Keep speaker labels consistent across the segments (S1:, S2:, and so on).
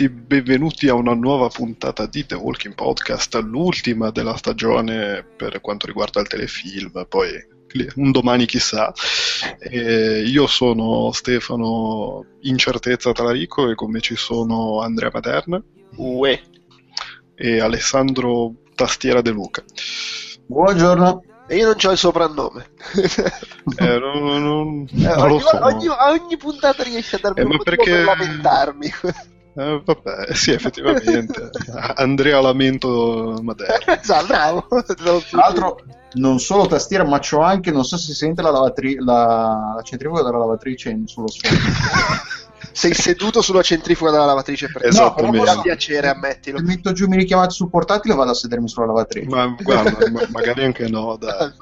S1: tutti, benvenuti a una nuova puntata di The Walking Podcast, l'ultima della stagione per quanto riguarda il telefilm, poi un domani chissà. E io sono Stefano Incertezza Talarico e con me ci sono Andrea Materna
S2: Uè.
S1: e Alessandro Tastiera De Luca.
S3: Buongiorno.
S2: E io non ho il soprannome.
S1: Eh, non, non- non-
S2: Eh,
S1: non lo
S2: ogni,
S1: so.
S2: ogni, ogni puntata riesce a darmi
S1: Eh,
S2: un
S1: ma
S2: motivo
S1: perché-
S2: per lamentarmi.
S1: Eh, vabbè, sì, effettivamente. Andrea Lamento Maderna.
S2: esatto, bravo.
S3: Tra l'altro, non solo tastiera, ma c'ho anche, non so se si sente la, lavatri- la, la centrifuga della lavatrice in- sullo sfondo.
S2: Sei seduto sulla centrifuga della lavatrice per. No, però piacere, ammettilo.
S3: Se metto giù mi richiamate sul portatile, vado a sedermi sulla lavatrice.
S1: Ma guarda, ma- magari anche no, dai.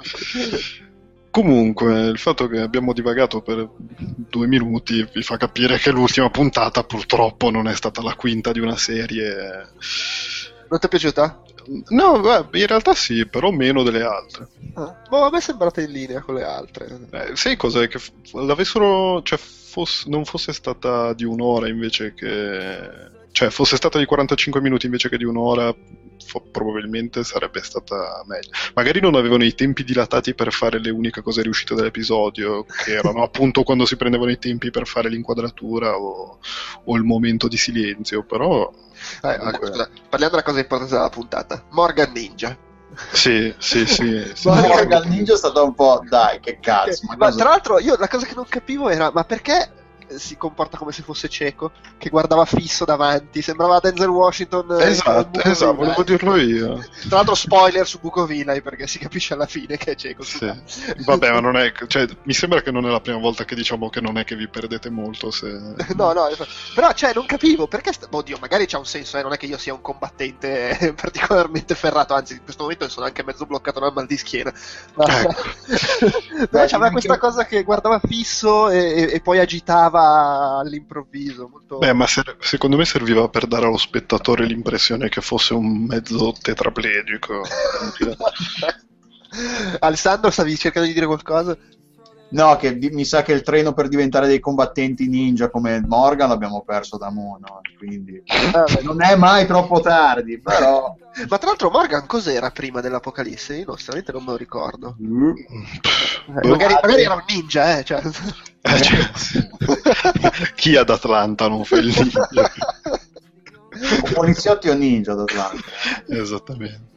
S1: Comunque, il fatto che abbiamo divagato per due minuti vi fa capire che l'ultima puntata purtroppo non è stata la quinta di una serie.
S2: Non ti è piaciuta?
S1: No, beh, in realtà sì, però meno delle altre.
S2: Ah, boh, a me è sembrata in linea con le altre.
S1: Eh, sai cos'è? Che l'avessero. cioè, fosse- non fosse stata di un'ora invece che. cioè, fosse stata di 45 minuti invece che di un'ora, probabilmente sarebbe stata meglio. Magari non avevano i tempi dilatati per fare le uniche cose riuscite dell'episodio, che erano appunto quando si prendevano i tempi per fare l'inquadratura o, o il momento di silenzio, però.
S2: Eh,
S1: comunque-
S2: scusa, parliamo della cosa importante della puntata. Morgan Ninja.
S1: Sì, sì, sì. sì.
S3: Morgan Ninja è stato un po', dai, che cazzo. Ma
S2: Ma
S3: cosa-
S2: tra l'altro io la cosa che non capivo era ma perché si comporta come se fosse cieco, che guardava fisso davanti, sembrava Denzel Washington. eh,
S1: Esatto, esatto, volevo dirlo io.
S2: Tra l'altro spoiler su Buco Villa perché si capisce alla fine che è cieco.
S1: Sì. Vabbè, ma non è. Cioè, mi sembra che non è la prima volta che diciamo che non è che vi perdete molto se.
S2: No, no, esatto. però cioè non capivo perché. Sta... Oddio, magari c'ha un senso, eh, non è che io sia un combattente particolarmente ferrato, anzi, in questo momento sono anche mezzo bloccato dal mal di schiena. Ma...
S1: Ecco.
S3: Beh,
S2: c'aveva
S3: anche-
S2: questa cosa che guardava fisso e, e- e poi agitava all'improvviso. Molto...
S1: Beh, ma ser- secondo me serviva per dare allo spettatore l'impressione che fosse un mezzo tetraplegico.
S2: Alessandro, stavi cercando di dire qualcosa?
S3: No, che di- mi sa che il treno per diventare dei combattenti ninja come Morgan l'abbiamo perso da Mono, quindi
S2: Ah,
S3: non è mai troppo tardi, però...
S2: Ma tra l'altro Morgan cos'era prima dell'Apocalisse? Io onestamente non me lo ricordo. Eh,
S1: Boh.
S2: magari, magari era un ninja, eh. Cioè.
S1: Eh, cioè. Chi ad Atlanta non fa il ninja?
S3: O poliziotti o ninja d'Atlanta.
S1: Esattamente.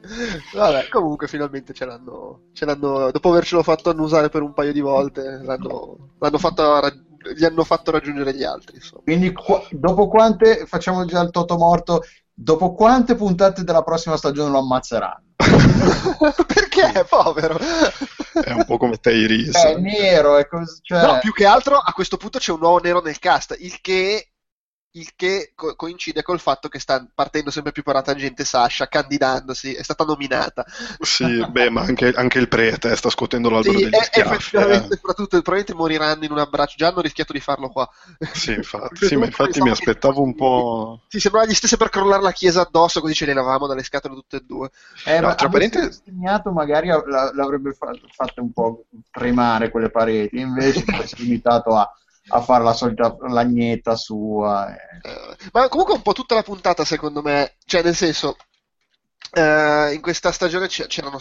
S2: Vabbè, comunque finalmente ce l'hanno, ce l'hanno dopo avercelo fatto annusare per un paio di volte, l'hanno, l'hanno fatto rag- gli hanno fatto raggiungere gli altri. Insomma.
S3: Quindi qua- dopo quante, facciamo già il toto morto, dopo quante puntate della prossima stagione lo ammazzeranno?
S2: Perché, povero?
S1: È un po' come Tyrese.
S3: È nero, è cos- cioè...
S2: No, più che altro a questo punto c'è un nuovo nero nel cast, il che, il che co- coincide col fatto che sta partendo sempre più per la tangente Sasha, candidandosi, è stata nominata.
S1: Sì, beh, ma anche, anche il prete sta scuotendo l'albero
S2: Sì,
S1: degli
S2: e-
S1: schiaffi.
S2: effettivamente,
S1: eh.
S2: soprattutto, probabilmente moriranno in un abbraccio. Già hanno rischiato di farlo qua.
S1: Sì, infatti, sì, ma infatti mi aspettavo un po'.
S2: Sì, sembrava gli stesse per crollare la chiesa addosso, così ce le lavamo dalle scatole tutte e due.
S3: Eh,
S1: No,
S3: ma
S1: tra parentesi-
S3: bestemmiato magari la- l'avrebbe fa- fatto un po' tremare quelle pareti, invece si è limitato a, a fare la solita lagnetta sua. eh.
S2: Eh, ma comunque un po' tutta la puntata, secondo me, cioè nel senso, eh, in questa stagione c'erano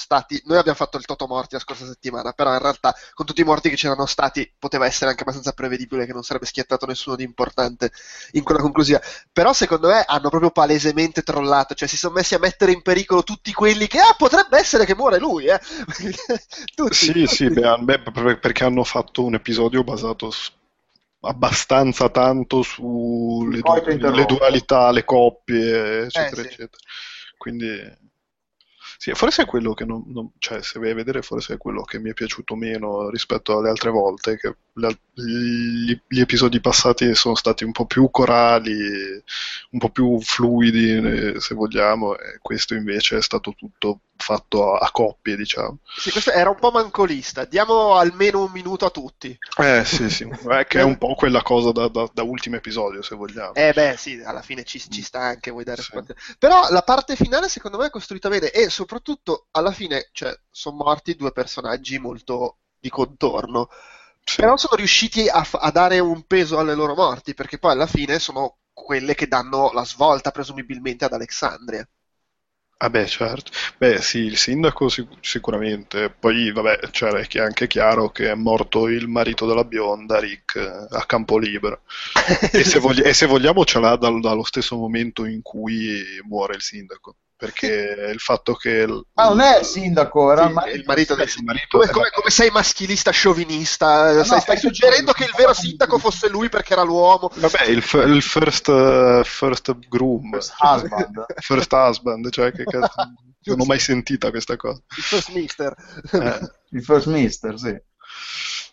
S2: stati, noi abbiamo fatto il Toto Morti la scorsa settimana, però in realtà con tutti i morti che c'erano stati poteva essere anche abbastanza prevedibile che non sarebbe schiattato nessuno di importante in quella conclusiva. Però secondo me hanno proprio palesemente trollato, cioè si sono messi a mettere in pericolo tutti quelli che, ah, potrebbe essere che muore lui, eh. tutti,
S1: Sì,
S2: tutti.
S1: sì, beh, beh, per- perché hanno fatto un episodio basato s- abbastanza tanto sulle du- dualità, le coppie, eccetera,
S2: Eh, sì.
S1: eccetera. Quindi, sì, forse è quello che non, non- cioè, se vai a vedere, forse è quello che mi è piaciuto meno rispetto alle altre volte, che le- gli, gli episodi passati sono stati un po' più corali, un po' più fluidi, eh, se vogliamo, e questo invece è stato tutto fatto a, a coppie, diciamo.
S2: Sì, questo era un po' mancolista. Diamo almeno un minuto a tutti.
S1: Eh sì, sì, è che è un po' quella cosa da, da, da ultimo episodio, se vogliamo.
S2: Eh beh, sì, alla fine ci, ci sta anche, vuoi dare
S1: Sì.
S2: Però la parte finale secondo me è costruita bene e soprattutto alla fine, cioè, sono morti due personaggi molto di contorno.
S1: Sì.
S2: Però sono riusciti a, a dare un peso alle loro morti, perché poi alla fine sono quelle che danno la svolta, presumibilmente, ad Alexandria.
S1: Ah beh, certo. Beh, sì, il sindaco sic- sicuramente. Poi, vabbè, cioè, è anche chiaro che è morto il marito della bionda, Rick, eh, a campo libero. E se, vogli- e se vogliamo ce l'ha dal- dallo stesso momento in cui muore il sindaco. Perché il fatto che... il-
S3: Ma non è il sindaco, era
S2: Sì,
S3: il marito,
S2: il marito del
S1: marito-
S2: Come, come- come sei maschilista sciovinista?
S3: no,
S2: stai, stai suggerendo che il vero sindaco fosse lui perché era l'uomo.
S1: Vabbè, il, f- il first, eh, first groom,
S3: First husband.
S1: first husband, cioè che cazzo, non ho mai sentita questa cosa.
S2: Il first mister.
S1: Eh,
S3: il first mister, sì.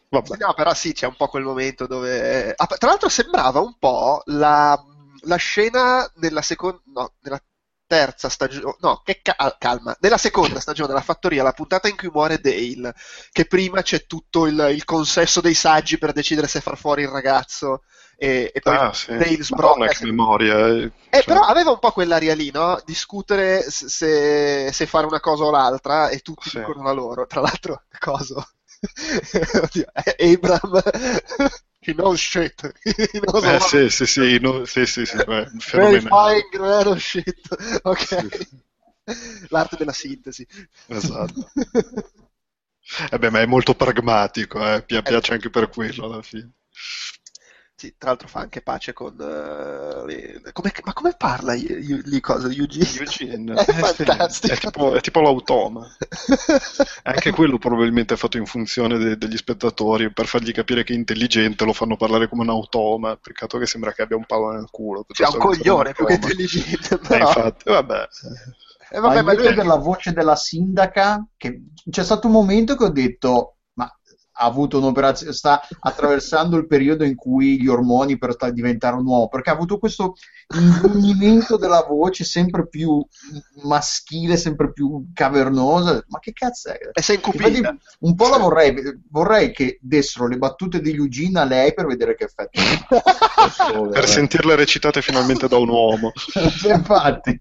S1: vabbè.
S2: No, però sì, c'è un po' quel momento dove... ah, tra l'altro sembrava un po' la, la scena nella seconda... No, nella terza stagione... No, che ca- ah, calma. Nella seconda stagione della fattoria, la puntata in cui muore Dale, che prima c'è tutto il, il consesso dei saggi per decidere se far fuori il ragazzo e, e poi
S1: Ah, sì.
S2: Dale
S1: Madonna,
S2: sbrocca.
S1: che memoria. eh.
S2: Eh,
S1: Cioè,
S2: però aveva un po' quell'aria lì, no? Discutere se, se fare una cosa o l'altra e tutti
S1: Sì.
S2: dicono la loro. Tra l'altro, coso? Oddio, eh, Abram, he knows shit. He knows
S1: eh, sì, sì, sì, no, sì, sì, sì, beh, fenomenale.
S2: fine grano shit. Ok. L'arte della sintesi.
S1: Esatto. Eh beh, ma è molto pragmatico, eh, pi- piace anche per quello alla fine.
S2: Sì, tra l'altro fa anche pace con... eh, le- come- ma come parla gli, gli cosa? Eugene?
S1: Eugene,
S2: È
S1: eh,
S2: fantastico.
S1: È tipo, è tipo l'automa. Anche quello probabilmente è fatto in funzione de- degli spettatori per fargli capire che è intelligente, lo fanno parlare come un automa. Peccato che sembra che abbia un palo nel culo.
S2: Cioè, un coglione più che intelligente.
S1: Eh,
S2: però-
S1: infatti, vabbè.
S2: Eh,
S3: Ma
S2: vabbè, ma
S3: invece
S2: lui...
S3: della voce della sindaca, che c'è stato un momento che ho detto, ha avuto un'operazione, sta attraversando il periodo in cui gli ormoni per sta- diventare un uomo, perché ha avuto questo ingrugimento della voce sempre più maschile, sempre più cavernosa. Ma che cazzo è?
S2: E sei incupita.
S3: Un po' la vorrei, vorrei che dessero le battute di Eugene a lei per vedere che effetto.
S1: Per sentirle recitate finalmente da un uomo.
S3: Infatti.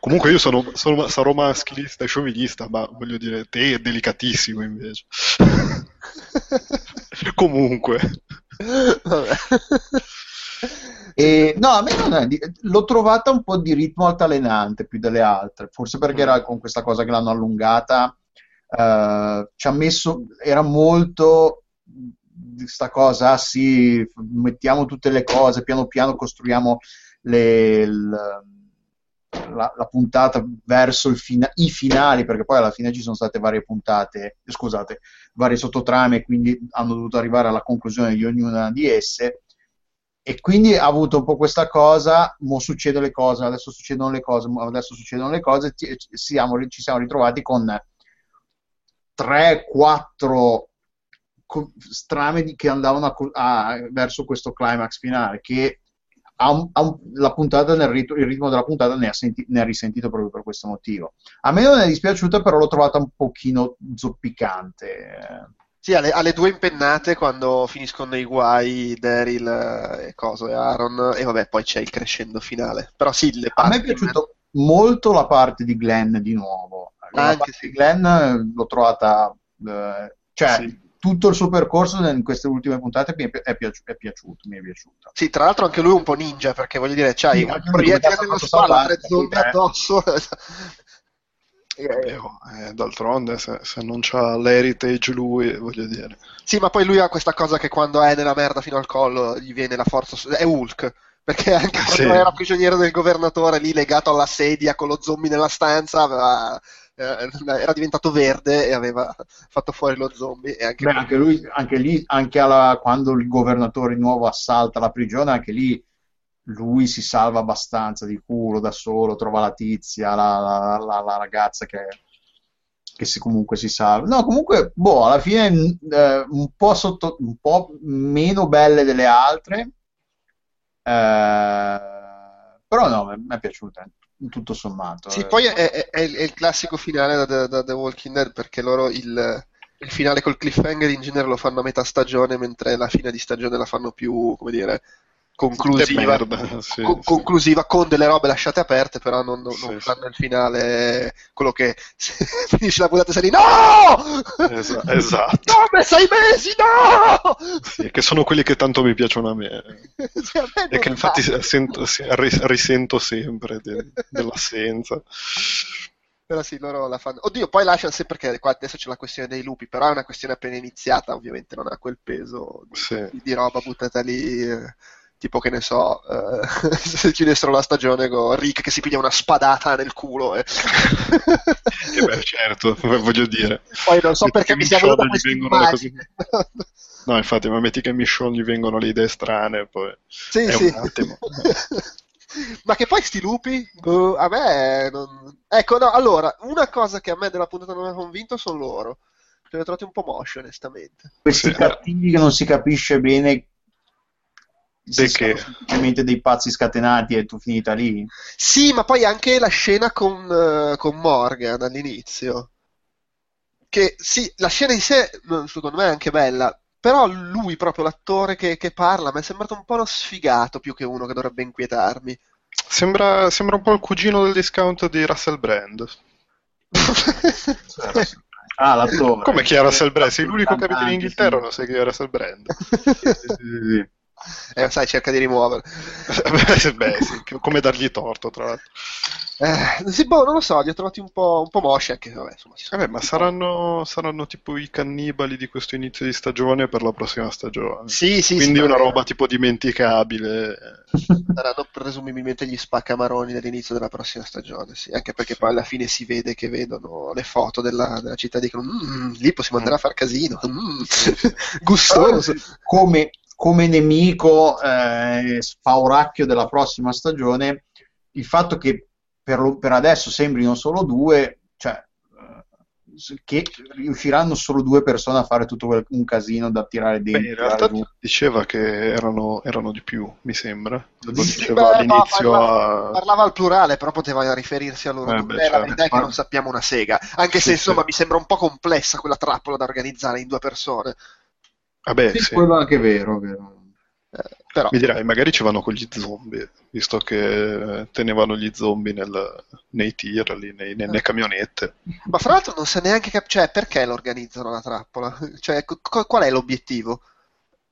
S1: Comunque io sono, sono- sarò maschilista e sciovinista, ma voglio dire, te è delicatissimo invece. Comunque,
S2: Vabbè.
S3: E, no, a me non è l'ho trovata un po' di ritmo altalenante più delle altre, forse perché era con questa cosa che l'hanno allungata, eh, ci ha messo, era molto di sta cosa, ah, sì, mettiamo tutte le cose, piano piano costruiamo le- il- la, la puntata verso fina- i finali, perché poi alla fine ci sono state varie puntate, scusate, varie sottotrame, quindi hanno dovuto arrivare alla conclusione di ognuna di esse. E quindi ha avuto un po' questa cosa, mo succedono le cose, adesso succedono le cose, adesso succedono le cose, ci siamo, ci siamo ritrovati con 3-4 strame che andavano a a- verso questo climax finale, che ha un- ha un- la puntata nel rit- il ritmo della puntata ne ha, senti- ne ha risentito proprio per questo motivo. A me non è dispiaciuta, però l'ho trovata un pochino zoppicante. eh.
S2: Sì, alle, alle due impennate quando finiscono i guai Daryl eh, e Coso e Aaron e vabbè poi c'è il crescendo finale. Però sì,
S3: A me è
S2: parti-
S3: piaciuto molto la parte di Glenn di nuovo. La
S2: Anche
S3: parte
S2: sì.
S3: di Glenn eh, l'ho trovata, eh, cioè
S1: Sì.
S3: Tutto il suo percorso in queste ultime puntate mi è, pi- è piaciu- è piaciuto, mi è piaciuto.
S2: Sì, tra l'altro anche lui è un po' ninja perché voglio dire, c'hai
S3: Sì,
S2: un proiettile
S3: fatto
S2: spalla, tre zombie addosso. Eh,
S1: eh, eh, d'altronde se, se non c'ha l'heritage lui, voglio dire.
S2: Sì, ma poi lui ha questa cosa che quando è nella merda fino al collo gli viene la forza. su- È Hulk. Perché anche quando
S1: Sì.
S2: era prigioniero del governatore lì legato alla sedia con lo zombie nella stanza aveva- eh, era diventato verde e aveva fatto fuori lo zombie. E anche
S3: Beh, anche lui, anche lì, anche alla- quando il governatore nuovo assalta la prigione, anche lì lui si salva abbastanza di culo da solo, trova la tizia, la, la- la- ragazza che, che si, comunque si salva. No, comunque, boh, alla fine mh, eh, un po' sotto, un po' meno belle delle altre, eh, però no, me è piaciuta tutto sommato.
S2: Sì,
S3: eh.
S2: poi è, è- è il, classico finale da, da- da The Walking Dead perché loro il, il finale col cliffhanger in genere lo fanno a metà stagione, mentre la fine di stagione la fanno più, come dire, conclusiva.
S1: Sì,
S2: co-
S1: sì.
S2: conclusiva con delle robe lasciate aperte, però non, non- non
S1: Sì,
S2: fanno il finale quello che finisce la puntata e sei lì, no!
S1: Esa- esatto.
S2: Nove, sei mesi, no!
S1: Che sono quelli che tanto mi piacciono a me.
S2: A me
S1: E che
S2: non
S1: infatti sento- risento sempre de- dell'assenza.
S2: Però sì, loro la fanno. Oddio, poi lasciano sempre perché qua adesso c'è la questione dei lupi, però è una questione appena iniziata, ovviamente non ha quel peso di, di roba buttata lì. eh, Tipo che ne so, eh, se ci dessero la stagione con Rick che si piglia una spadata nel culo. E...
S1: E beh, certo, voglio dire.
S2: Poi non so
S1: Metti
S2: perché mi sia
S1: Michonne
S2: venuta
S1: gli
S2: questa
S1: vengono le cose-. No, infatti, ma metti che a Michonne gli vengono le idee strane, poi...
S2: Sì,
S1: È
S2: sì.
S1: un attimo.
S2: Ma che poi sti lupi, boh, a me non... Ecco, no, allora, una cosa che a me della puntata non mi ha convinto sono loro. Li ho trovati un po' mosci, onestamente.
S3: Questi
S1: Sì.
S3: cattivi che non si capisce bene sono semplicemente dei pazzi scatenati e tu finita lì.
S2: Sì, ma poi anche la scena con, eh, con Morgan all'inizio. Che sì, la scena in sé, mm, secondo me, è anche bella. Però lui, proprio l'attore che, che parla, mi è sembrato un po' uno sfigato più che uno che dovrebbe inquietarmi.
S1: Sembra, sembra un po' il cugino del discount di Russell Brand.
S3: Ah, l'attore.
S1: Come chi è Russell Brand? Sei l'unico che in Inghilterra,
S3: sì.
S1: non sai chi è Russell Brand.
S3: Sì, sì, sì.
S2: Eh, sai, cerca di rimuovere.
S1: Beh, sì, come dargli torto, tra l'altro.
S2: Eh, sì, boh, non lo so, li ho trovati un po', un po' mosci anche, vabbè, insomma,
S1: Vabbè, ma saranno, saranno tipo i cannibali di questo inizio di stagione per la prossima stagione.
S2: Sì, sì,
S1: Quindi
S2: sì,
S1: una roba tipo dimenticabile.
S2: Saranno presumibilmente gli spaccamaroni dell'inizio della prossima stagione, sì, anche perché poi alla fine si vede che vedono le foto della, della città e dicono "Mm, lì possiamo andare a far casino, mm, gustoso.
S3: come, come nemico eh, spauracchio della prossima stagione il fatto che per, lo- per adesso sembrino solo due, cioè eh, che riusciranno solo due persone a fare tutto quel- un casino da tirare
S1: Beh,
S3: dentro.
S1: in
S3: tirare
S1: realtà diceva che erano, erano di più, mi sembra. Lo diceva
S2: Beh, ma
S1: all'inizio
S2: parlava,
S1: a...
S2: parlava al plurale, però poteva riferirsi a loro
S1: Eh, beh,
S2: Eh, la verità è che non sappiamo una sega, anche se
S1: Sì,
S2: insomma
S1: sì.
S2: mi sembra un po' complessa quella trappola da organizzare in due persone.
S1: Vabbè,
S3: Sì,
S1: sì.
S3: quello è anche vero, vero.
S2: Eh, però
S1: Mi dirai, magari ci vanno con gli zombie, visto che eh, tenevano gli zombie nel- nei tir, lì, nei- nelle camionette.
S2: Ma fra l'altro non sa neanche cap- cioè, perché lo organizzano la trappola? Cioè, co- qual è l'obiettivo?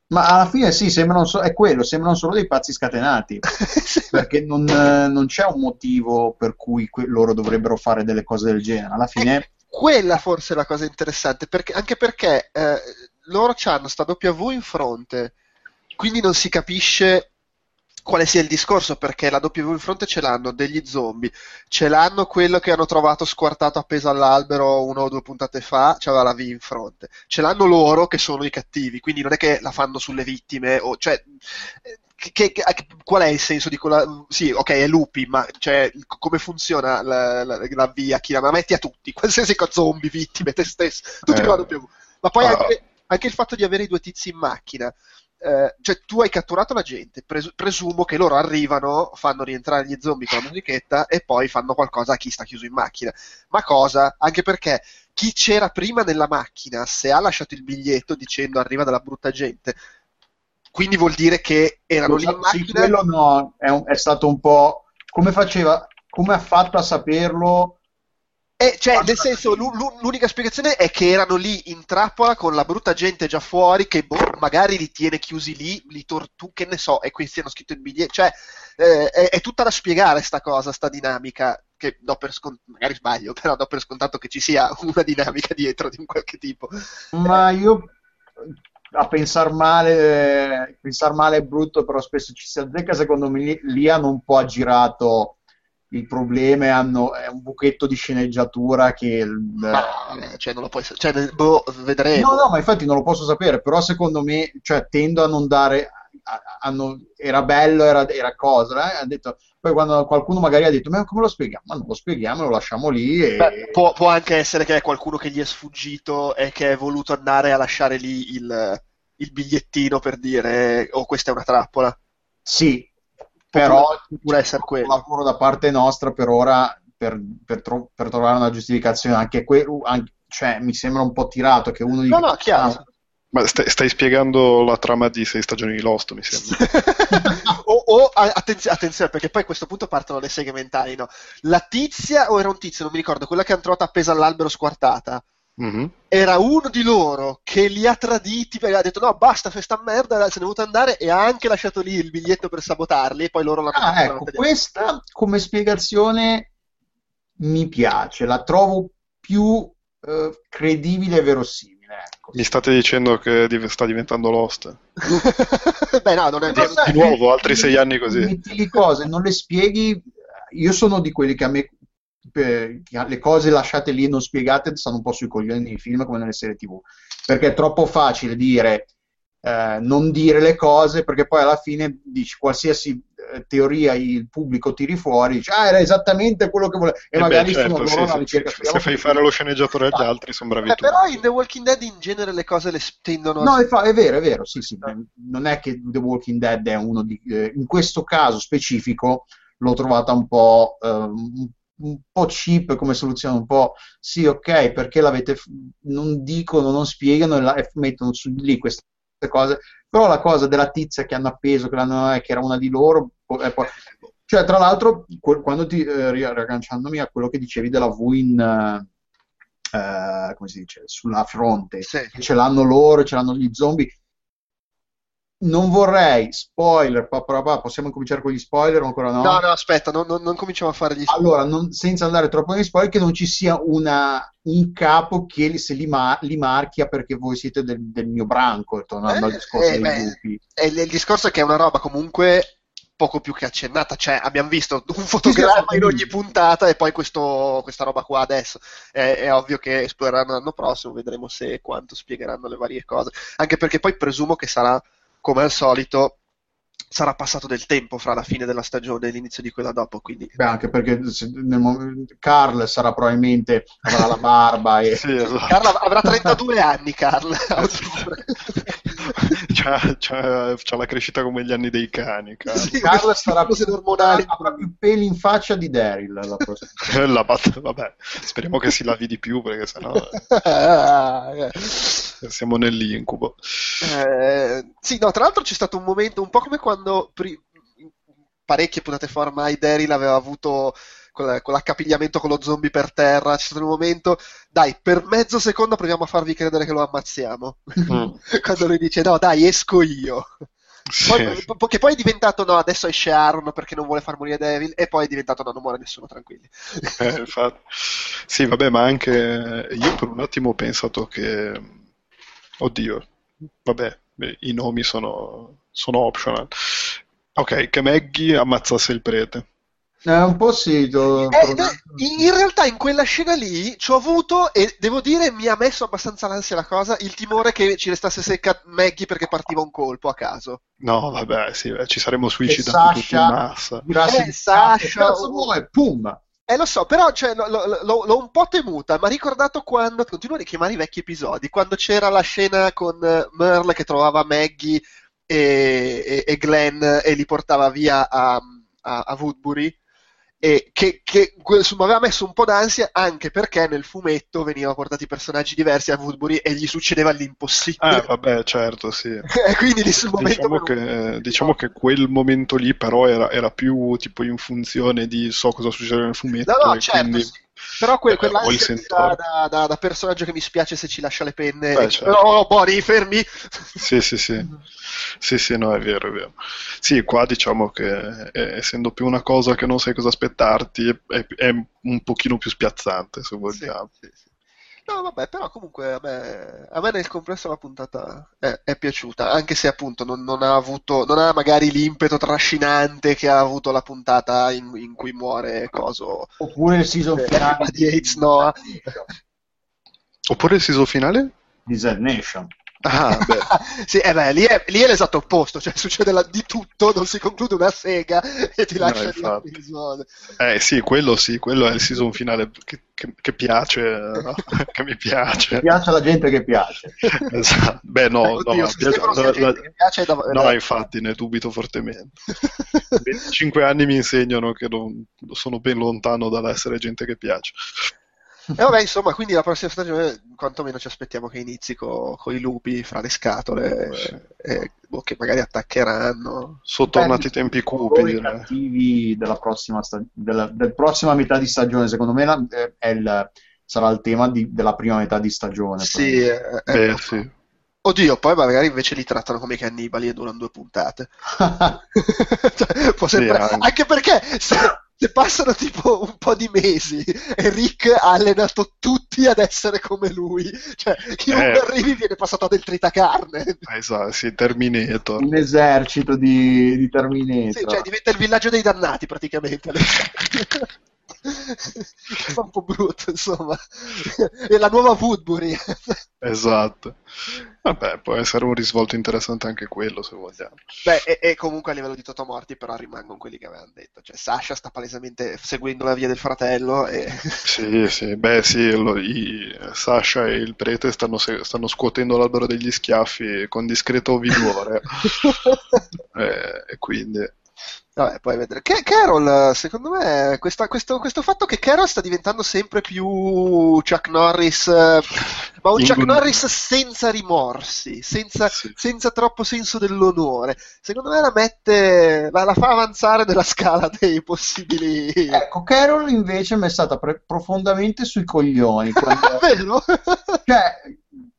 S3: Ma alla fine sì, sembrano so- è quello, sembrano solo dei pazzi scatenati, perché non, eh, non c'è un motivo per cui que- loro dovrebbero fare delle cose del genere. Alla fine
S2: Quella forse è la cosa interessante, perché- anche perché eh, loro hanno sta W in fronte, quindi non si capisce quale sia il discorso, perché la W in fronte ce l'hanno degli zombie, ce l'hanno quello che hanno trovato squartato appeso all'albero una o due puntate fa, c'aveva la V in fronte, ce l'hanno loro che sono i cattivi, quindi non è che la fanno sulle vittime, o, cioè, che- che- qual è il senso di quella... Sì, ok, è lupi, ma cioè, come funziona la, la, la via? Chi la ma metti a tutti, qualsiasi zombie, vittime, te stesso, tutti
S1: Eh.
S2: la W. Ma poi
S1: Ah.
S2: anche, anche il fatto di avere i due tizi in macchina, eh, cioè tu hai catturato la gente, pres- presumo che loro arrivano, fanno rientrare gli zombie con la musichetta e poi fanno qualcosa a chi sta chiuso in macchina. Ma cosa? Anche perché chi c'era prima nella macchina, se ha lasciato il biglietto dicendo arriva dalla brutta gente, quindi vuol dire che erano lì in
S3: Sì,
S2: macchina.
S3: quello no, è, un- è stato un po' come faceva, come ha fatto a saperlo?
S2: Eh, cioè, nel senso, l'u- l'u- l'unica spiegazione è che erano lì in trappola con la brutta gente già fuori, che boh, magari li tiene chiusi lì, li tortu, che ne so, e questi hanno scritto il biglietto. Cioè, eh, è, è tutta da spiegare sta cosa, sta dinamica, che do per scontato, magari sbaglio, però do per scontato che ci sia una dinamica dietro di un qualche tipo.
S3: Ma io a pensar male, pensar male è brutto, però spesso ci si azzecca. Secondo me lì hanno un po' aggirato il problema e hanno è un buchetto di sceneggiatura che
S2: Ma, eh, cioè, non lo puoi, cioè, boh, vedremo.
S3: No, no, ma infatti non lo posso sapere, però secondo me, cioè, tendo a non dare, a- hanno- era bello, era, era cosa, eh, ha detto, poi quando qualcuno magari ha detto, ma come lo spieghiamo? Ma non lo spieghiamo, lo lasciamo lì e...
S2: Beh, può, può anche essere che è qualcuno che gli è sfuggito e che è voluto andare a lasciare lì il, il bigliettino per dire oh questa è una trappola.
S3: Sì, però
S2: pure essere
S3: un
S2: quello.
S3: lavoro da parte nostra per ora per, per tro- per trovare una giustificazione anche quello anche- cioè mi sembra un po' tirato che uno
S2: No,
S3: dica
S2: no, chiaro.
S1: Ma stai, stai spiegando la trama di sei stagioni di Lost, mi sembra.
S2: o, o a- attenzi- attenzione, perché poi a questo punto partono le seghe mentali, no? La tizia, o era un tizio, non mi ricordo, quella che hanno trovato appesa all'albero squartata,
S1: Mhm.
S2: era uno di loro che li ha traditi perché ha detto no, basta, fai sta merda, se ne è voluto andare e ha anche lasciato lì il biglietto per sabotarli e poi loro l'hanno
S3: Ah, ecco, questa come spiegazione mi piace, la trovo più eh, credibile e verosimile. Ecco.
S1: Mi state dicendo che div- sta diventando Lost?
S2: Beh, no, non è vero.
S1: Di nuovo, altri sei anni così.
S3: Metti le cose, non le spieghi. Io sono di quelli che a me eh, che le cose lasciate lì e non spiegate stanno un po' sui coglioni nei film come nelle serie TV. Perché è troppo facile dire eh, non dire le cose perché poi alla fine dici qualsiasi eh, teoria il pubblico tiri fuori, dici ah era esattamente quello che volevo e
S1: Eh beh,
S3: magari
S1: certo,
S3: sono
S1: sì,
S3: loro alla
S1: sì,
S3: ricerca
S1: sì. Se fai fare lo sceneggiatore agli altri, sono bravi
S2: Eh,
S1: tu.
S2: però in The Walking Dead in genere le cose le tendono
S3: No,
S2: a...
S3: è, fa- è vero, è vero, sì, sì. Non è che The Walking Dead è uno di... eh, in questo caso specifico l'ho trovata un po', eh, un, po' cheap come soluzione, un po' sì, ok, perché l'avete... f- non dicono, non spiegano e, la- e mettono su di lì queste cose, però la cosa della tizia che hanno appeso, che, l'hanno- eh, che era una di loro, e poi- cioè tra l'altro, quando ti, eh, ri- riagganciandomi a quello che dicevi della V in... eh, come si dice, sulla fronte,
S2: Sì.
S3: ce l'hanno loro, ce l'hanno gli zombie. Non vorrei spoiler, pa, pa, pa, possiamo cominciare con gli spoiler o ancora no?
S2: No, no, aspetta, non, non- non cominciamo a fare gli
S3: Allora, non- senza andare troppo negli spoiler, che non ci sia una- un capo che li- se li, ma- li marchia perché voi siete del, del mio branco, tornando
S2: Eh,
S3: al discorso
S2: eh,
S3: dei
S2: beh,
S3: lupi.
S2: Il, il discorso è che è una roba comunque poco più che accennata, cioè abbiamo visto un fotogramma in ogni puntata e poi questo- questa roba qua adesso. È, è ovvio che esploreranno l'anno prossimo, vedremo se e quanto spiegheranno le varie cose, anche perché poi presumo che sarà, come al solito, sarà passato del tempo fra la fine della stagione e l'inizio di quella dopo, quindi...
S3: Beh, anche perché se- nel mom- Carl sarà probabilmente avrà la barba e
S1: Sì, esatto.
S2: Avrà 32 anni, ottobre.
S1: C'ha, c'ha- c'ha la crescita come gli anni dei cani, cara.
S2: Sì,
S3: Carl sarà
S2: cose ormonali.
S3: avrà più peli in faccia di Daryl la prossima.
S1: La bat- vabbè, speriamo che si lavi di più perché sennò
S2: Ah, eh.
S1: Siamo nell'incubo.
S2: Eh, sì, no, tra l'altro c'è stato un momento un po' come quando pri- parecchie puntate fa ormai Daryl aveva avuto quel- quell'accapigliamento con lo zombie per terra. C'è stato un momento, dai, per mezzo secondo proviamo a farvi credere che lo ammazziamo.
S1: Mm.
S2: quando lui dice, no, dai, esco io.
S1: Sì.
S2: Poi, po- che poi è diventato, no, adesso esce Aaron perché non vuole far morire Devil, e poi è diventato, no, non muore nessuno, tranquilli.
S1: Eh, infatti. Sì, vabbè, ma anche io per un attimo ho pensato che, oddio, vabbè, i nomi sono, sono optional. Ok, che Maggie ammazzasse il prete.
S3: Eh, un po' sì, to-
S2: Eh, eh, in in realtà in quella scena lì ci ho avuto, e devo dire mi ha messo abbastanza l'ansia la cosa, il timore che ci restasse secca Maggie perché partiva un colpo a caso.
S1: No, vabbè, sì, ci saremmo suicidati tutti in massa.
S2: Eh, Sasha,
S3: cazzo, cazzo vuoi? Pum!
S2: Eh lo so, però cioè, lo- lo- lo- l'ho un po' temuta, mi ha ricordato quando, continuo a richiamare i vecchi episodi, quando c'era la scena con eh, Merle che trovava Maggie e, e- e Glenn e li portava via a, a, a Woodbury, e che, che mi aveva messo un po' d'ansia anche perché nel fumetto venivano portati personaggi diversi a Woodbury e gli succedeva l'impossibile.
S1: Ah, vabbè, certo, sì.
S2: E quindi lì sul momento...
S1: Diciamo che, diciamo che quel momento lì però era, era più tipo in funzione di so cosa succede nel fumetto
S2: No, no, certo,
S1: quindi
S2: sì. Però que-
S1: eh,
S2: quell'ansia da, da- da- da personaggio che mi spiace se ci lascia le penne.
S1: Beh, certo.
S2: No, Bori, fermi!
S1: Sì, sì, sì. Sì, sì, no, è vero, è vero. Sì, qua diciamo che eh, essendo più una cosa che non sai cosa aspettarti, è, è un pochino più spiazzante, se
S2: Sì,
S1: vogliamo.
S2: sì, sì. No, vabbè, però comunque a me, a me nel complesso la puntata è, è piaciuta, anche se appunto non, non ha avuto, non ha magari l'impeto trascinante che ha avuto la puntata in, in cui muore Coso
S3: Oppure il season
S2: eh,
S3: finale
S2: di Yates Noah.
S1: Oppure il season finale?
S3: di Z Nation.
S1: Ah, beh.
S2: sì, eh beh, lì, è, lì è l'esatto opposto, cioè succede la- di tutto, non si conclude una sega e ti
S1: No,
S2: lascia lì
S1: infatti.
S2: l'episodio.
S1: Eh sì, quello sì, quello è il season finale che, che- che piace, no? che mi piace.
S3: Piace alla gente che piace.
S1: Esatto. Beh, no,
S2: Eh, Oddio,
S1: no, piace- la- la-
S2: che piace da-
S1: no, infatti ne dubito fortemente. 25 anni mi insegnano che non, sono ben lontano dall'essere gente che piace.
S2: E vabbè, insomma, quindi la prossima stagione quantomeno ci aspettiamo che inizi con i lupi fra le scatole,
S1: Sì.
S2: e, boh, che magari attaccheranno.
S1: Sono tornati i tempi cupi, direi.
S3: cattivi della prossima, sta- della, del prossima metà di stagione, secondo me la- eh, è il- sarà il tema di- della prima metà di stagione.
S2: Sì, eh, eh.
S1: Beh, sì.
S2: Oddio, poi magari invece li trattano come i cannibali e durano due puntate. Cioè, può
S1: Sì,
S2: sembrare-
S1: anche.
S2: anche perché se passano tipo un po' di mesi e Rick ha allenato tutti ad essere come lui, cioè chiunque
S1: Eh.
S2: arrivi viene passato del tritacarne.
S1: Esatto, sì, Terminator.
S3: Un esercito di, di
S2: Sì,
S3: Terminator.
S2: cioè diventa il villaggio dei dannati praticamente. Fa un po' brutto, insomma. È la nuova Woodbury.
S1: Esatto. Vabbè, può essere un risvolto interessante anche quello, se vogliamo.
S2: Beh, e, e comunque a livello di Totomorti però rimangono quelli che avevano detto. Cioè Sasha sta palesemente seguendo la via del fratello e...
S1: Sì, sì, beh sì, lo- i- Sasha e il prete stanno, stanno scuotendo l'albero degli schiaffi con discreto vigore, eh, e quindi...
S2: Vabbè, poi vedere. Che Carol, secondo me, questa- questo, questo fatto che Carol sta diventando sempre più Chuck Norris, ma un Chuck Norris senza rimorsi, senza,
S1: Sì.
S2: senza troppo senso dell'onore, secondo me la mette, la, la fa avanzare nella scala dei possibili...
S3: Ecco, Carol invece mi è stata pre- profondamente sui coglioni. quando-
S2: Vero?
S3: cioè,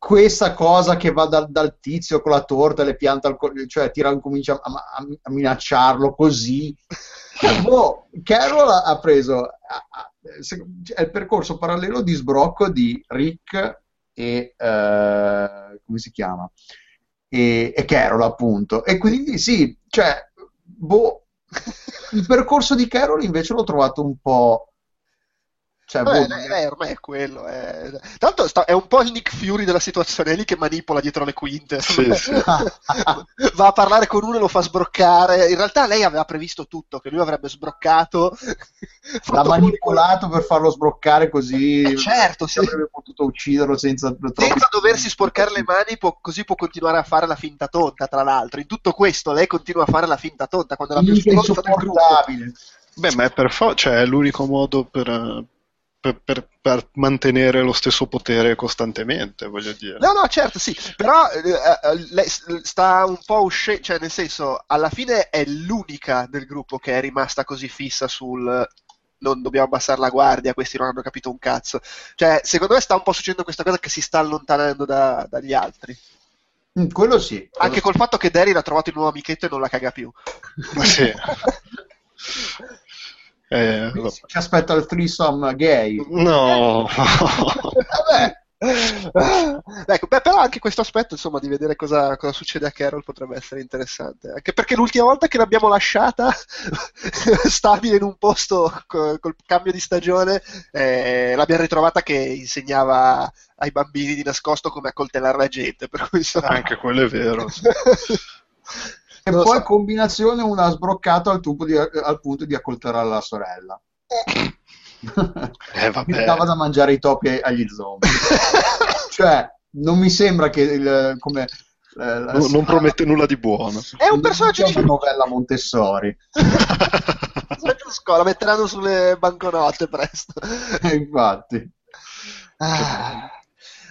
S3: questa cosa che va dal, dal tizio con la torta e le pianta al cioè tira, comincia a, a- a minacciarlo così. Boh, Carol ha, preso se- è il percorso parallelo di sbrocco di Rick e eh, come si chiama? E, e Carol, appunto. E quindi sì, cioè, boh, il percorso di Carol invece l'ho trovato un po'. Cioè,
S2: Vabbè,
S3: boh,
S2: eh, ormai è quello. È... Tanto sta- è un po' il Nick Fury della situazione, è lì che manipola dietro le quinte.
S1: Sì, sì.
S2: Va a parlare con uno e lo fa sbroccare. In realtà lei aveva previsto tutto, che lui avrebbe sbroccato.
S3: l'ha manipolato per farlo sbroccare così
S2: Eh, certo, sì.
S3: avrebbe potuto ucciderlo senza,
S2: Senza doversi sporcare le mani, può- così può continuare a fare la finta tonta, tra l'altro. In tutto questo lei continua a fare la finta tonta quando la più
S3: insopportabile
S1: Beh, ma è per for- cioè, è l'unico modo per, eh, per- per- per mantenere lo stesso potere costantemente, voglio dire.
S2: No, no, certo, sì, però eh, eh, s- sta un po' uscendo, cioè nel senso, alla fine è l'unica del gruppo che è rimasta così fissa sul non dobbiamo abbassare la guardia, questi non hanno capito un cazzo. Cioè, secondo me sta un po' succedendo questa cosa che si sta allontanando da- dagli altri.
S3: Mm, quello sì quello
S2: Anche
S3: sì.
S2: col fatto che Daryl ha trovato il nuovo amichetto e non la caga più.
S1: Ma sì. Eh,
S3: ci aspetta il threesome gay
S1: no.
S3: vabbè
S2: ecco, beh, però anche questo aspetto, insomma, di vedere cosa, cosa succede a Carol potrebbe essere interessante. Anche perché l'ultima volta che l'abbiamo lasciata stabile in un posto co- col cambio di stagione, eh, l'abbiamo ritrovata che insegnava ai bambini di nascosto come accoltellare la gente. Per cui, insomma...
S1: Anche quello è vero.
S3: e poi
S2: so.
S3: combinazione una sbroccata al, tubo di- al punto di accoltellare la sorella
S1: Eh, vabbè.
S3: mi dava da mangiare i topi agli zombie cioè non mi sembra che il, come eh, la-
S1: No- non promette nulla di buono.
S2: È un personaggio di
S3: novella Montessori
S2: scuola, metteranno sulle banconote presto.
S3: infatti
S2: Ah.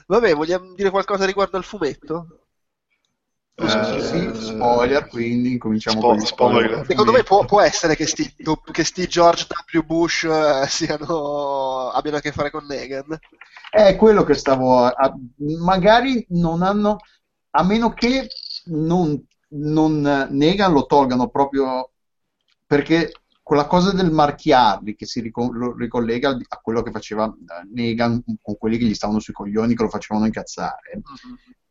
S2: Vabbè, vogliamo dire qualcosa riguardo al fumetto?
S1: Eh,
S3: sì, spoiler quindi cominciamo
S1: Spo-
S3: con gli spoiler,
S1: spoiler.
S2: Secondo me può, può essere che sti, che sti George W. Bush eh, siano, abbiano a che fare con Negan.
S3: È quello che stavo. a- magari non hanno. A meno che non, non Negan lo tolgano proprio perché quella cosa del marchiarli che si rico- ricollega a quello che faceva eh, Negan con quelli che gli stavano sui coglioni, che lo facevano incazzare.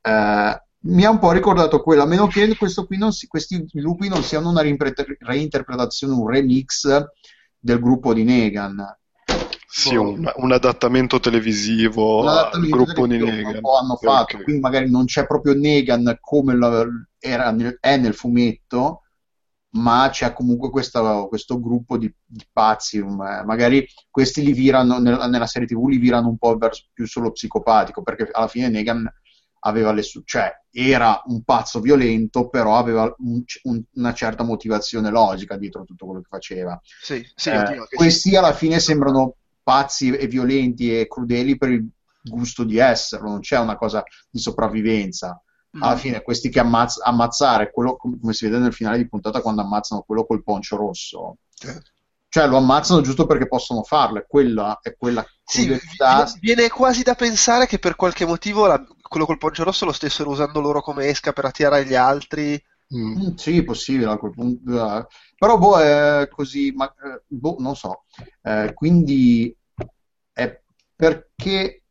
S3: Eh, mi ha un po' ricordato quello, a meno che questo qui non si- questi lupi non siano una reinterpretazione, un remix del gruppo di Negan.
S1: Sì, un, un adattamento televisivo
S3: un
S1: al gruppo di Negan.
S3: hanno fatto, quindi magari non c'è proprio Negan come la- era nel- è nel fumetto, ma c'è comunque questa- questo gruppo di, di pazzi, ma- magari questi li virano, nel- nella serie TV li virano un po' verso più sullo psicopatico, perché alla fine Negan aveva le su- cioè era un pazzo violento, però aveva un- un- una certa motivazione logica dietro tutto quello che faceva.
S2: Sì, sì,
S3: Eh, questi alla fine sembrano pazzi e violenti e crudeli per il gusto di esserlo, non c'è una cosa di sopravvivenza.
S2: sì.
S3: Alla
S2: Mm.
S3: fine, questi che ammazz- ammazzare quello, com- come si vede nel finale di puntata, quando ammazzano quello col poncio rosso,
S2: Eh.
S3: cioè lo ammazzano giusto perché possono farlo, e quella è quella
S2: Sì, viene quasi da pensare che per qualche motivo la- quello col poncio rosso lo stessero usando loro come esca per attirare gli altri.
S1: Mm.
S3: Sì, possibile a quel punto. eh. Però, boh, è così, ma, eh, boh, non so. Eh, quindi è perché,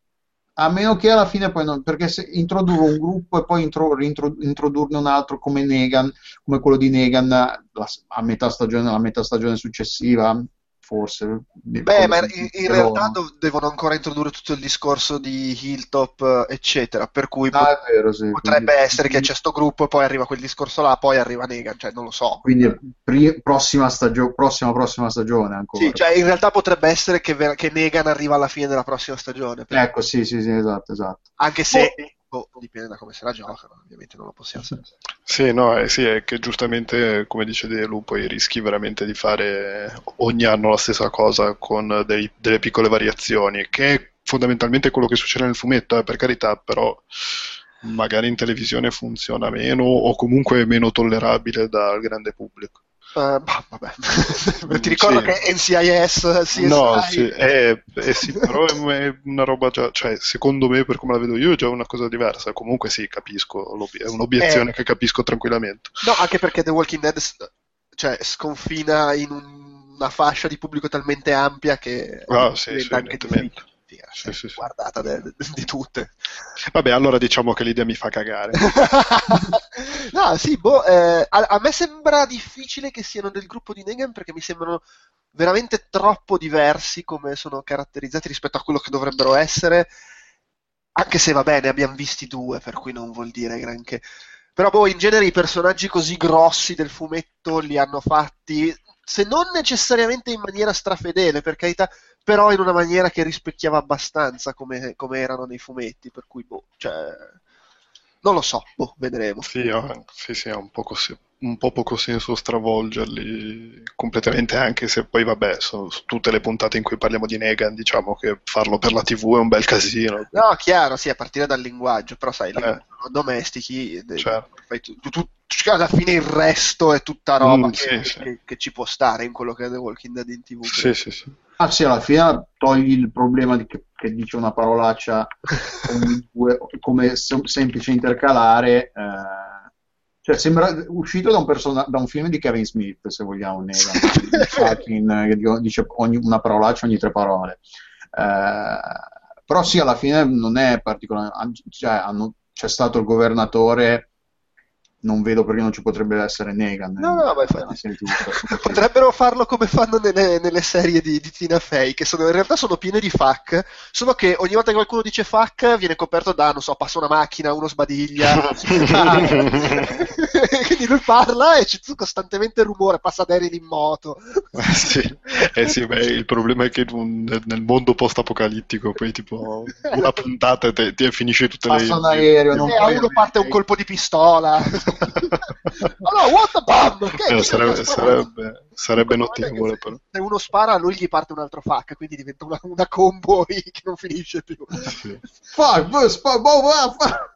S3: a meno che alla fine poi non, perché se introdurre un gruppo e poi intro- reintro- introdurne un altro come Negan, come quello di Negan la- a metà stagione, la metà stagione successiva, forse.
S2: Beh, ma in, in realtà dov- devono ancora introdurre tutto il discorso di Hilltop, eh, eccetera, per cui
S3: Ah,
S2: pot-
S3: vero, sì.
S2: potrebbe
S3: Quindi-
S2: essere che c'è sto gruppo e poi arriva quel discorso là, poi arriva Negan, cioè non lo so.
S3: Quindi pri- prossima stagione, prossima, prossima stagione ancora.
S2: Sì, cioè in realtà potrebbe essere che, ver- che Negan arriva alla fine della prossima stagione,
S3: Ecco, sì, sì, sì, esatto, esatto.
S2: anche se boh, dipende da come se la giocano, ovviamente non lo possiamo sapere.
S1: Sì, no, eh, sì, è che giustamente, come dice Delu, poi rischi veramente di fare ogni anno la stessa cosa con dei- delle piccole variazioni, che è fondamentalmente quello che succede nel fumetto, eh, per carità, però magari in televisione funziona meno o comunque è meno tollerabile dal grande pubblico.
S2: Eh, bah, vabbè. Ti ricordo
S1: Sì.
S2: che NCIS, CSI,
S1: No, sì, eh, eh sì, però è è una roba già, cioè, secondo me, per come la vedo io, è già una cosa diversa. Comunque sì, capisco, è un'obiezione
S2: Eh.
S1: che capisco tranquillamente.
S2: No, anche perché The Walking Dead cioè, sconfina in un- una fascia di pubblico talmente ampia che
S1: Ah, sì, sì, evidentemente.
S2: Difficile.
S1: Sì, sì, sì.
S2: Guardata de- de- di tutte.
S1: Vabbè, allora diciamo che l'idea mi fa cagare.
S2: no, sì, boh, eh, a, a me sembra difficile che siano del gruppo di Negan perché mi sembrano veramente troppo diversi come sono caratterizzati rispetto a quello che dovrebbero essere. Anche se va bene, abbiamo visti due, per cui non vuol dire granché. Però, boh, in genere i personaggi così grossi del fumetto li hanno fatti, se non necessariamente in maniera strafedele, per carità, però in una maniera che rispecchiava abbastanza come, come erano nei fumetti, per cui, boh, cioè... Non lo so, boh, vedremo.
S1: Sì, sì, sì, ha un po', così- un po' poco senso stravolgerli completamente, anche se poi, vabbè, su, su tutte le puntate in cui parliamo di Negan, diciamo che farlo per la TV è un bel casino.
S2: No, chiaro, sì, a partire dal linguaggio, però sai,
S1: Eh.
S2: domestichi,
S1: Certo.
S2: fai tu- tu- tu- cioè, alla fine il resto è tutta roba
S1: Mm,
S2: che,
S1: sì, sì.
S2: che- che ci può stare in quello che è The Walking Dead in TV.
S1: Sì, sì, sì.
S3: Ah sì, alla fine togli il problema di che, che dice una parolaccia due, come sem- semplice intercalare. eh, cioè, sembra uscito da un, persona- da un film di Kevin Smith, se vogliamo, Negan, fucking, dice ogni- una parolaccia ogni tre parole. Eh, però sì, alla fine non è particolare. Cioè, hanno- c'è stato il governatore, non vedo perché non ci potrebbe essere Negan.
S2: No, no, ma infatti-. Potrebbero farlo come fanno nelle, nelle serie di, di Tina Fey, che sono, in realtà sono piene di fuck, solo che ogni volta che qualcuno dice fuck viene coperto da, non so, passa una macchina, uno sbadiglia. Quindi lui parla e c'è costantemente il rumore, passa Daryl in moto.
S1: Eh sì, eh sì, beh, il problema è che un- nel mondo post-apocalittico poi tipo una puntata e ti finisce tutte le...
S3: Passa un aereo, non
S2: E a
S3: puoi
S2: uno parte un colpo di pistola. allora, what the bomb? Che-
S1: Eh, sarebbe, sarebbe, sarebbe notevole però.
S2: Se uno spara, a lui gli parte un altro fuck, quindi diventa una, una combo che non finisce più.
S1: Sì.
S3: Fuck, boh, boh, boh, fuck.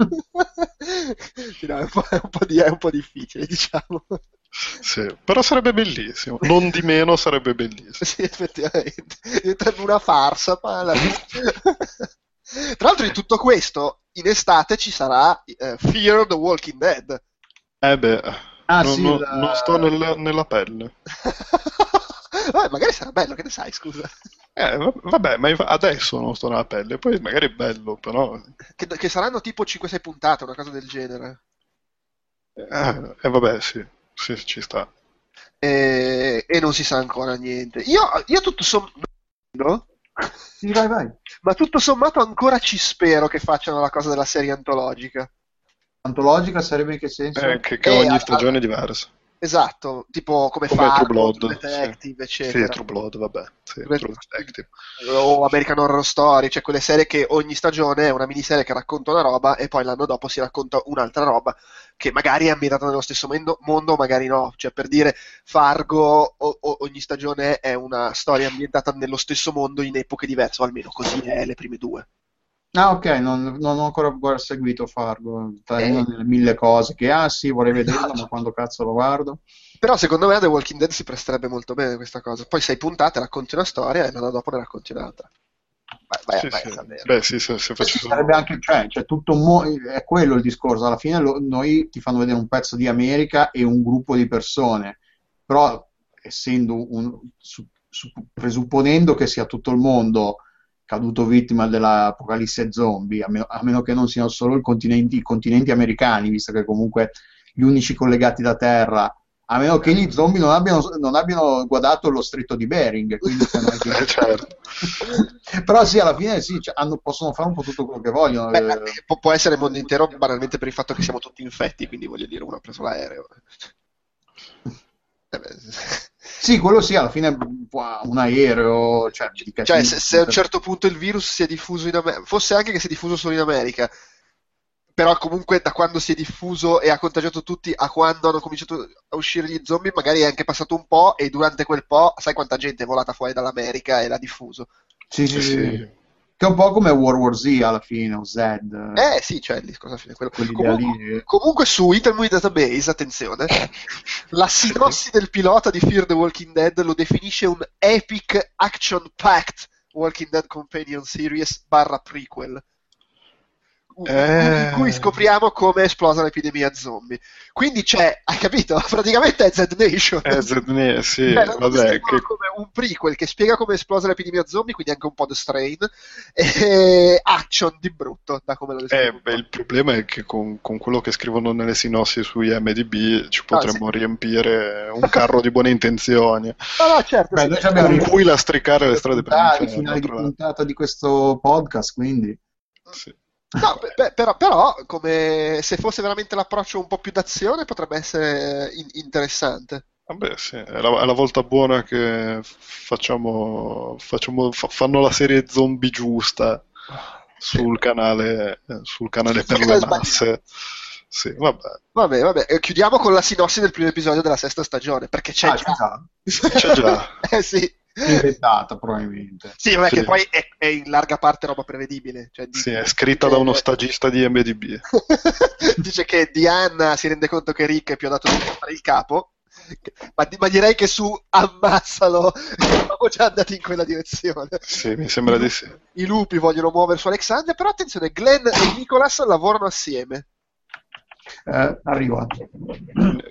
S2: Sì, no, è, un po', è un di- è un po' difficile, diciamo.
S1: Sì, però sarebbe bellissimo, non di meno sarebbe bellissimo.
S2: Sì, effettivamente. Diventerebbe una farsa. ma alla fine- Tra l'altro, di tutto questo, in estate ci sarà eh, Fear the Walking Dead.
S1: Eh beh,
S3: Ah,
S1: non,
S3: sì,
S1: non-
S3: la-
S1: non sto nel- nella pelle.
S2: Vabbè, magari sarà bello, che ne sai, scusa.
S1: Eh, va- vabbè, ma adesso non sto nella pelle, poi magari è bello, però...
S2: Che, che saranno tipo 5-6 puntate, una cosa del genere.
S1: Eh, eh, vabbè, sì, sì, ci sta.
S2: E, e non si sa ancora niente. Io, io tutto sommato
S3: Sì, vai, vai.
S2: Ma tutto sommato ancora ci spero che facciano la cosa della serie antologica.
S3: Antologica sarebbe in che senso?
S1: Eh, che, che
S2: Eh,
S1: ogni
S2: a-
S1: stagione è diversa.
S2: Esatto, tipo come,
S1: Come
S2: Fargo,
S1: Blood.
S2: True Detective,
S1: sì.
S2: eccetera.
S1: Sì, True Blood, vabbè. Sì,
S2: True-
S1: True Detective.
S2: o American Horror Story, cioè quelle serie che ogni stagione è una miniserie che racconta una roba e poi l'anno dopo si racconta un'altra roba che magari è ambientata nello stesso mondo, magari no. Cioè per dire Fargo o- o- ogni stagione è una storia ambientata nello stesso mondo in epoche diverse, o almeno così è le prime due.
S3: Ah, ok, non, non ho ancora seguito Fargo. Tra
S2: Eh.
S3: delle mille cose che, ah sì, vorrei vederlo, ma quando cazzo lo guardo?
S2: Però secondo me The Walking Dead si presterebbe molto bene a questa cosa. Poi sei puntate, racconti una storia e l'anno dopo ne racconti un'altra. Vai, vai,
S1: Sì,
S2: vai
S1: sì. Beh, sì, se, se faccio solo...
S3: Sarebbe anche, cioè, c'è tutto mo- è quello il discorso. Alla fine lo- noi ti fanno vedere un pezzo di America e un gruppo di persone, però essendo un, su- su- presupponendo che sia tutto il mondo caduto vittima dell'apocalisse zombie, a meno, a meno che non siano solo i continenti, i continenti americani, visto che comunque gli unici collegati da terra, a meno che gli zombie non abbiano, non abbiano guardato lo stretto di Bering,
S1: Eh, certo.
S3: però sì, alla fine sì, cioè, hanno- possono fare un po' tutto quello che vogliono.
S2: Beh,
S3: eh.
S2: eh, può, può essere il mondo intero banalmente per il fatto che siamo tutti infetti, quindi voglio dire, uno ha preso l'aereo. Eh beh,
S3: Sì, quello sì, alla fine un aereo, cioè,
S2: Cioè, se, se a un certo punto il virus si è diffuso in America, fosse anche che si è diffuso solo in America, però comunque da quando si è diffuso e ha contagiato tutti a quando hanno cominciato a uscire gli zombie, magari è anche passato un po' e durante quel po', sai quanta gente è volata fuori dall'America e l'ha diffuso.
S3: Sì, sì,
S1: Sì,
S3: sì. Che è un po' come World War Z alla fine, o Z.
S2: Eh sì, cioè il discorso alla fine quello. Comunque,
S3: lì.
S2: comunque su Intel Movie Database, attenzione, la sinossi del pilota di Fear the Walking Dead lo definisce un epic action-packed Walking Dead Companion Series barra prequel.
S1: Eh.
S2: In cui scopriamo come è esplosa l'epidemia zombie. Quindi c'è, hai capito? Praticamente è Z Nation.
S1: Eh, Zedne, sì,
S2: Cioè, lo
S1: vabbè, che...
S2: come un prequel che spiega come è esplosa l'epidemia zombie, quindi anche un po' The Strain, e action di brutto, da come lo
S1: Eh,
S2: descrivono.
S1: beh, il problema è che con, con quello che scrivono nelle sinossi su IMDb ci potremmo riempire un carro di buone intenzioni,
S2: No, no, certo.
S3: Beh,
S2: sì.
S1: con cui lastricare le strade per l'inferno,
S3: finale di puntata di questo podcast, quindi.
S1: Sì.
S2: No, beh, però, però, come se fosse veramente l'approccio un po' più d'azione, potrebbe essere in- interessante.
S1: Vabbè, sì, è la, è la volta buona che facciamo, facciamo- fa- fanno la serie zombie giusta sul canale, eh, sul canale per le
S2: canale
S1: masse. Sì, vabbè,
S2: Vabbè, vabbè, eh, chiudiamo con la sinossi del primo episodio della sesta stagione, perché c'è
S3: Ah,
S2: già.
S1: c'è già.
S2: eh sì.
S3: Inventata probabilmente.
S2: Sì, vabbè,
S1: Sì.
S2: che poi è, è in larga parte roba prevedibile. Cioè, di-
S1: Sì, è scritta da uno
S2: eh,
S1: stagista di MDB.
S2: Dice che Diana si rende conto che Rick è più adatto a fare il capo, ma, ma direi che su ammazzalo, siamo già andati in quella direzione.
S1: Sì, mi sembra di sì.
S2: I lupi vogliono muovere su Alexander, però attenzione, Glenn e Nicholas lavorano assieme.
S3: Eh, arriva.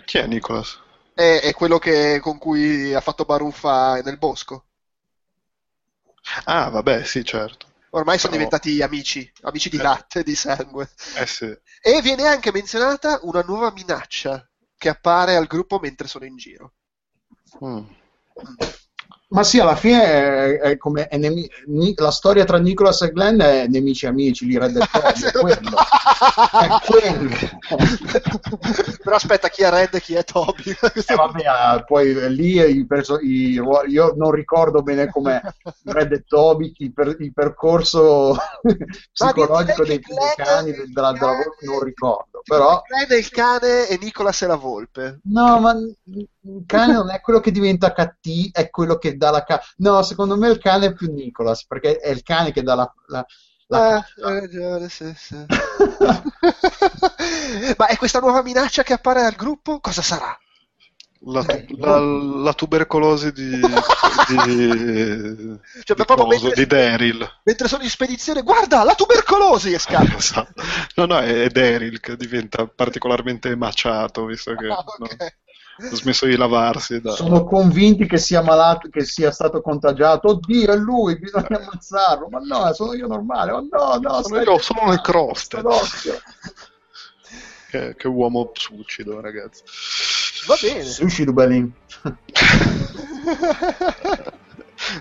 S1: Chi è Nicholas?
S2: È, è quello che- con cui ha fatto baruffa nel bosco.
S1: Ah, vabbè, sì, certo.
S2: Ormai sono
S1: No.
S2: diventati amici, amici di
S1: Eh.
S2: latte, di sangue.
S1: Eh sì.
S2: E viene anche menzionata una nuova minaccia che appare al gruppo mentre sono in giro.
S1: Mm.
S3: Ma sì, alla fine è, è come è nemi- la storia tra Nicholas e Glenn è nemici amici, li Red Dead è quello. È quello.
S2: Però aspetta, chi è Red e chi è Toby?
S3: Eh, vabbè, ah, poi lì i perso- i io non ricordo bene come Red e Toby, il, per- il percorso psicologico dei
S2: Glenn
S3: cani del- della, della volpe non ricordo, però
S2: Glenn è il cane e Nicholas è la volpe.
S3: no, ma il cane non è quello che diventa cattivo, è quello che dà la ca- no, secondo me il cane è più Nicholas, perché è il cane che dà la, la- la
S2: Ah, hai ragione, sì, sì. Ma è questa nuova minaccia che appare al gruppo? Cosa sarà?
S1: La, tu- la- la tubercolosi di, di,
S2: Cioè,
S1: di coso,
S2: mentre-
S1: di Daryl.
S2: Mentre sono in spedizione, guarda, la tubercolosi è scappa.
S1: Esatto. No, no, è Daryl che diventa particolarmente maciato, visto che
S2: Ah,
S1: no,
S2: ok.
S1: Ha smesso di lavarsi. Da...
S3: sono convinti che sia malato, che sia stato contagiato. Oddio, è lui, bisogna ammazzarlo. Ma no, sono io normale. Ma no, no,
S1: Sono io, sono le croste. Che, che uomo suicido, ragazzi.
S2: Va bene.
S3: Sushi Dubalin.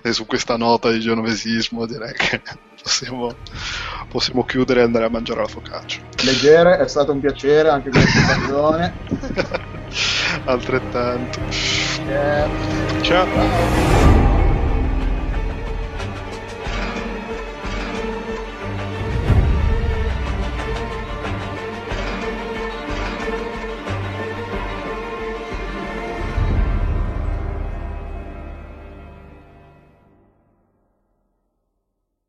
S1: E su questa nota di genovesismo direi che possiamo, possiamo chiudere e andare a mangiare la focaccia.
S3: Leggere, è stato un piacere anche questa stagione.
S1: Altrettanto.
S3: Eh,
S1: Ciao.